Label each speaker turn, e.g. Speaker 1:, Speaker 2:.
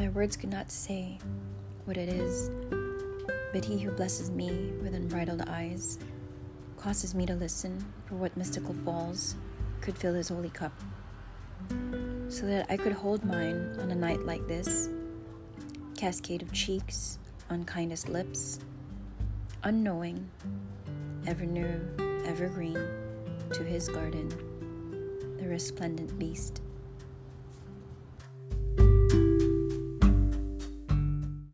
Speaker 1: My Words could not say what it is, but he who blesses me with unbridled eyes causes me to listen for what mystical falls could fill his holy cup, so that I could hold mine on a night like this, cascade of cheeks unkindest lips, unknowing, ever new, ever green, to his garden, the resplendent beast.